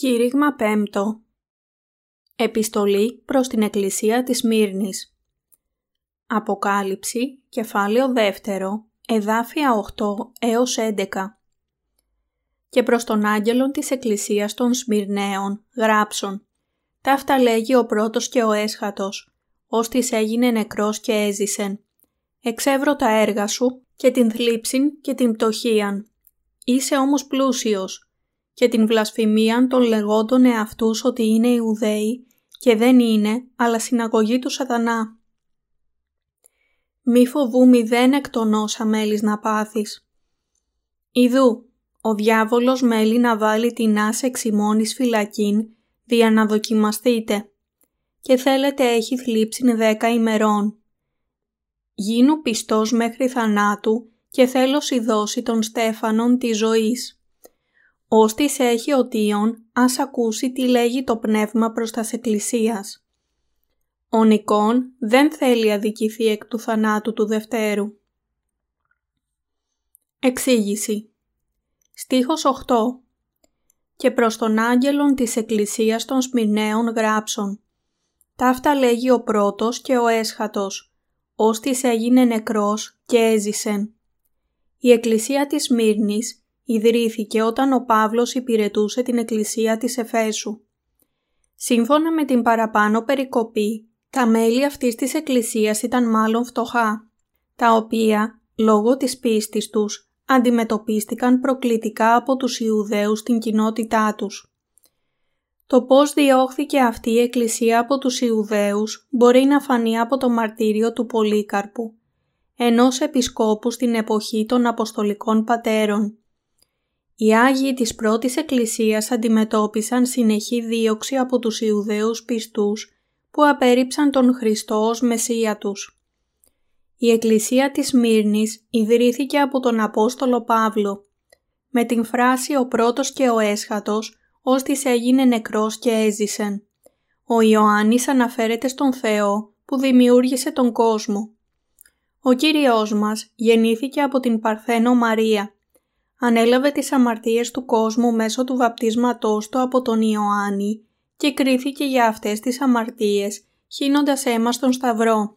Κήρυγμα 5 Επιστολή προς την Εκκλησία της Μύρνης Αποκάλυψη, κεφάλαιο 2, εδάφια 8 έως 11 Και προς τον άγγελον της Εκκλησίας των Σμυρναίων γράψον Ταύτα λέγει ο πρώτος και ο έσχατος, ώστις έγινε νεκρός και έζησεν. Εξεύρω τα έργα σου και την θλίψην και την πτωχίαν. Είσαι όμως πλούσιος, και την βλασφημίαν των λεγόντων εαυτούς ότι είναι Ιουδαίοι και δεν είναι, αλλά συναγωγή του σατανά. Μη φοβού μηδέν εκ των όσα μέλης να πάθεις. Ιδού, ο διάβολος μέλη να βάλει την άσε εξημώνης φυλακήν, δια να δοκιμαστείτε. Και θέλετε έχει θλίψην δέκα ημερών. Γίνου πιστός μέχρι θανάτου και θέλω δώσει τον Στέφανον της ζωής. Όστις έχει ο Τίον, ας ακούσει τι λέγει το πνεύμα προς τας εκκλησίας. Ο Νικόν δεν θέλει αδικηθεί εκ του θανάτου του Δευτέρου. Εξήγηση Στίχος 8 «Και προς τον άγγελον της εκκλησίας των Σμυρναίων γράψον. Ταύτα λέγει ο πρώτος και ο έσχατος, ώστις έγινε νεκρός και έζησεν. Η εκκλησία της Σμύρνης ιδρύθηκε όταν ο Παύλος υπηρετούσε την εκκλησία της Εφέσου. Σύμφωνα με την παραπάνω περικοπή, τα μέλη αυτής της εκκλησίας ήταν μάλλον φτωχά, τα οποία, λόγω της πίστης τους, αντιμετωπίστηκαν προκλητικά από τους Ιουδαίους στην κοινότητά τους. Το πώς διώχθηκε αυτή η εκκλησία από τους Ιουδαίους μπορεί να φανεί από το μαρτύριο του Πολύκαρπου, ενός επισκόπου στην εποχή των Αποστολικών Πατέρων, οι Άγιοι της πρώτης Εκκλησίας αντιμετώπισαν συνεχή δίωξη από τους Ιουδαίους πιστούς που απέρριψαν τον Χριστό ως Μεσσία τους. Η Εκκλησία της Μύρνης ιδρύθηκε από τον Απόστολο Παύλο. Με την φράση «Ο πρώτος και ο έσχατος» ώστις έγινε νεκρός και έζησεν. Ο Ιωάννης αναφέρεται στον Θεό που δημιούργησε τον κόσμο. Ο Κύριος μας γεννήθηκε από την Παρθένο Μαρία ανέλαβε τις αμαρτίες του κόσμου μέσω του βαπτίσματός του από τον Ιωάννη και κρίθηκε για αυτές τις αμαρτίες, χύνοντας αίμα στον Σταυρό.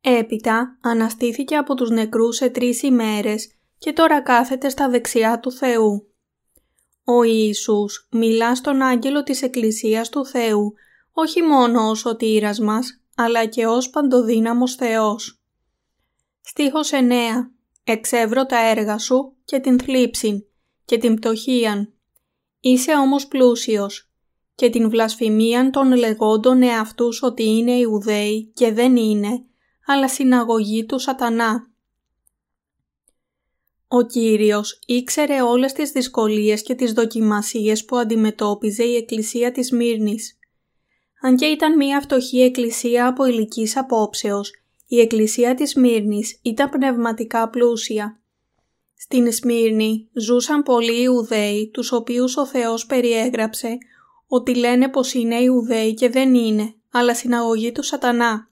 Έπειτα αναστήθηκε από τους νεκρούς σε τρεις ημέρες και τώρα κάθεται στα δεξιά του Θεού. Ο Ιησούς μιλά στον άγγελο της Εκκλησίας του Θεού, όχι μόνο ως ο τύρας μας, αλλά και ως παντοδύναμος Θεός. Στίχος 9 εξεύρω τα έργα σου και την θλίψην και την πτωχίαν. Είσαι όμως πλούσιος και την βλασφημίαν των λεγόντων εαυτούς ότι είναι Ιουδαίοι και δεν είναι, αλλά συναγωγή τους σατανά. Ο Κύριος ήξερε όλες τις δυσκολίες και τις δοκιμασίες που αντιμετώπιζε η Εκκλησία της Μύρνης. Αν και ήταν μια φτωχή εκκλησία από ηλικής απόψεως, η εκκλησία της Σμύρνης ήταν πνευματικά πλούσια. Στην Σμύρνη ζούσαν πολλοί Ιουδαίοι, τους οποίους ο Θεός περιέγραψε ότι λένε πως είναι Ιουδαίοι και δεν είναι, αλλά συναγωγή του σατανά.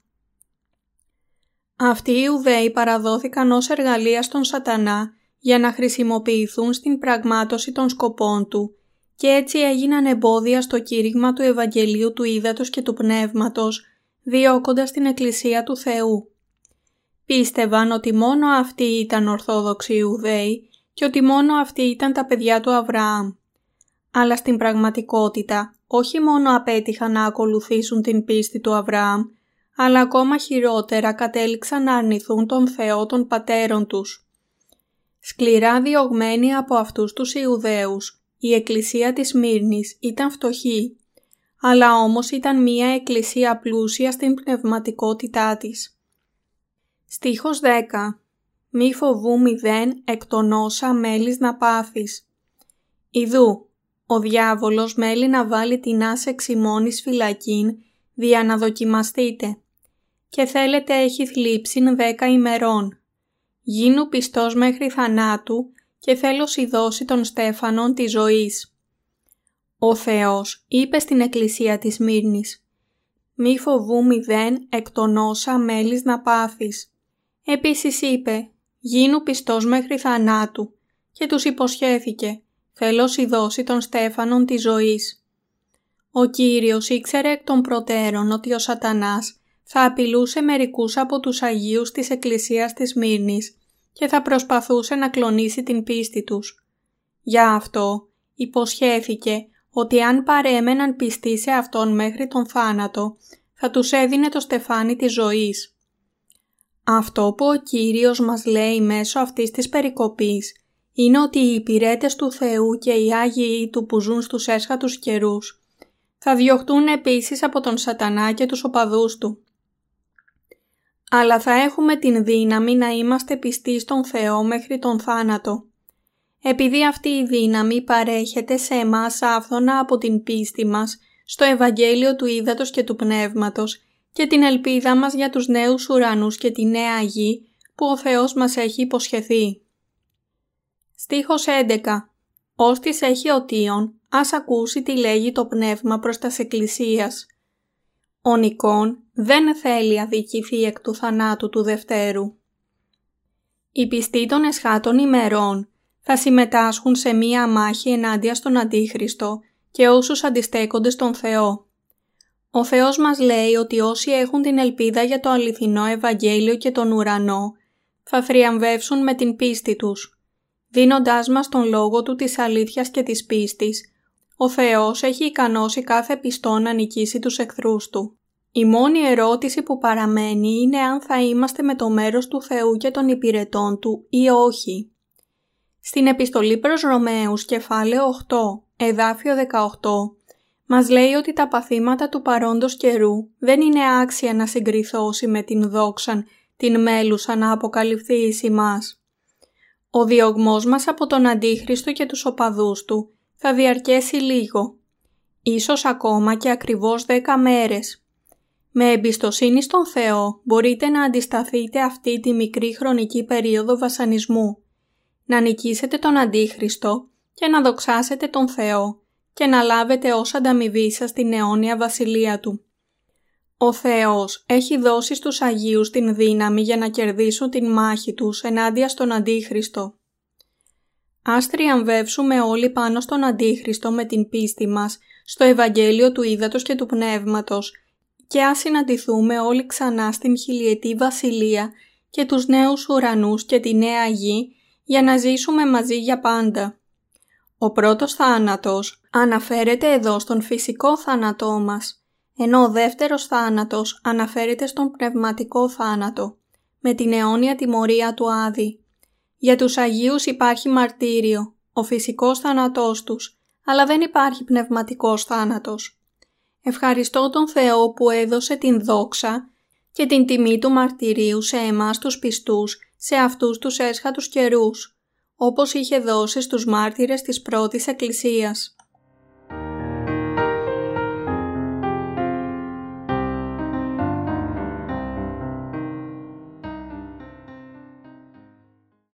Αυτοί οι Ιουδαίοι παραδόθηκαν ως εργαλεία στον σατανά για να χρησιμοποιηθούν στην πραγμάτωση των σκοπών του και έτσι έγιναν εμπόδια στο κήρυγμα του Ευαγγελίου του Ήδατος και του Πνεύματος διώκοντας την Εκκλησία του Θεού. Πίστευαν ότι μόνο αυτοί ήταν Ορθόδοξοι Ιουδαίοι και ότι μόνο αυτοί ήταν τα παιδιά του Αβραάμ. Αλλά στην πραγματικότητα όχι μόνο απέτυχαν να ακολουθήσουν την πίστη του Αβραάμ, αλλά ακόμα χειρότερα κατέληξαν να αρνηθούν τον Θεό των πατέρων τους. Σκληρά διωγμένοι από αυτούς τους Ιουδαίους, η εκκλησία της Μύρνης ήταν φτωχή αλλά όμως ήταν μία εκκλησία πλούσια στην πνευματικότητά της. Στίχος 10 «Μη φοβού μηδέν εκ των όσα μέλης να πάθεις». Ιδού, ο διάβολος μέλη να βάλει την άσε εξημώνης φυλακήν δια να δοκιμαστείτε και θέλετε έχει θλίψην δέκα ημερών. Γίνου πιστός μέχρι θανάτου και θέλω δώσει τον Στέφανον της ζωής. Ο Θεός είπε στην εκκλησία της Μύρνης «Μη φοβού μηδέν εκ των όσα μέλης να πάθεις». Επίσης είπε «Γίνου πιστός μέχρι θανάτου» και τους υποσχέθηκε θέλω δώσει των Στέφανων της ζωής. Ο Κύριος ήξερε εκ των προτέρων ότι ο σατανάς θα απειλούσε μερικούς από τους Αγίους της Εκκλησίας της Μύρνης και θα προσπαθούσε να κλονίσει την πίστη τους. Για αυτό υποσχέθηκε ότι αν παρέμεναν πιστοί σε Αυτόν μέχρι τον θάνατο, θα τους έδινε το στεφάνι της ζωής. Αυτό που ο Κύριος μας λέει μέσω αυτής της περικοπής είναι ότι οι υπηρέτες του Θεού και οι Άγιοι Του που ζουν στους έσχατους καιρούς θα διωχτούν επίσης από τον σατανά και τους οπαδούς του. Αλλά θα έχουμε την δύναμη να είμαστε πιστοί στον Θεό μέχρι τον θάνατο. Επειδή αυτή η δύναμη παρέχεται σε εμάς άφθονα από την πίστη μας στο Ευαγγέλιο του Ήδατος και του Πνεύματος και την ελπίδα μας για τους νέους ουρανούς και τη νέα γη που ο Θεός μας έχει υποσχεθεί. Στίχος 11 Όστις έχει οτίον, ας ακούσει τι λέγει το πνεύμα προς τας εκκλησίας. Ο Νικόν δεν θέλει αδικηθεί εκ του θανάτου του Δευτέρου. Οι πιστοί των εσχάτων ημερών θα συμμετάσχουν σε μία μάχη ενάντια στον Αντίχριστο και όσους αντιστέκονται στον Θεό. Ο Θεός μας λέει ότι όσοι έχουν την ελπίδα για το αληθινό Ευαγγέλιο και τον ουρανό θα θριαμβεύσουν με την πίστη τους. Δίνοντάς μας τον λόγο του της αλήθειας και της πίστης, ο Θεός έχει ικανώσει κάθε πιστό να νικήσει τους εχθρούς του. Η μόνη ερώτηση που παραμένει είναι αν θα είμαστε με το μέρος του Θεού και των υπηρετών Του ή όχι. Στην επιστολή προς Ρωμαίους κεφάλαιο 8, εδάφιο 18, μας λέει ότι τα παθήματα του παρόντος καιρού δεν είναι άξια να συγκριθώσει με την δόξαν, την μέλουσα να αποκαλυφθεί εις ημάς. Ο διωγμός μας από τον Αντίχριστο και τους οπαδούς του θα διαρκέσει λίγο, ίσως ακόμα και ακριβώς δέκα μέρες. Με εμπιστοσύνη στον Θεό μπορείτε να αντισταθείτε αυτή τη μικρή χρονική περίοδο βασανισμού, να νικήσετε τον Αντίχριστο και να δοξάσετε τον Θεό και να λάβετε ως ανταμοιβή σας την αιώνια βασιλεία Του. Ο Θεός έχει δώσει στους Αγίους την δύναμη για να κερδίσουν την μάχη τους ενάντια στον Αντίχριστο. Ας τριαμβεύσουμε όλοι πάνω στον Αντίχριστο με την πίστη μας στο Ευαγγέλιο του Ήδατος και του Πνεύματος και ας συναντηθούμε όλοι ξανά στην χιλιετή βασιλεία και τους νέους ουρανούς και τη νέα γη για να ζήσουμε μαζί για πάντα. Ο πρώτος θάνατος αναφέρεται εδώ στον φυσικό θάνατό μας, ενώ ο δεύτερος θάνατος αναφέρεται στον πνευματικό θάνατο, με την αιώνια τιμωρία του Άδη. Για τους Αγίους υπάρχει μαρτύριο, ο φυσικός θάνατός τους, αλλά δεν υπάρχει πνευματικός θάνατος. Ευχαριστώ τον Θεό που έδωσε την δόξα και την τιμή του μαρτυρίου σε εμάς τους πιστούς, σε αυτούς τους έσχατους καιρούς, όπως είχε δώσει στους μάρτυρες της πρώτης Εκκλησίας.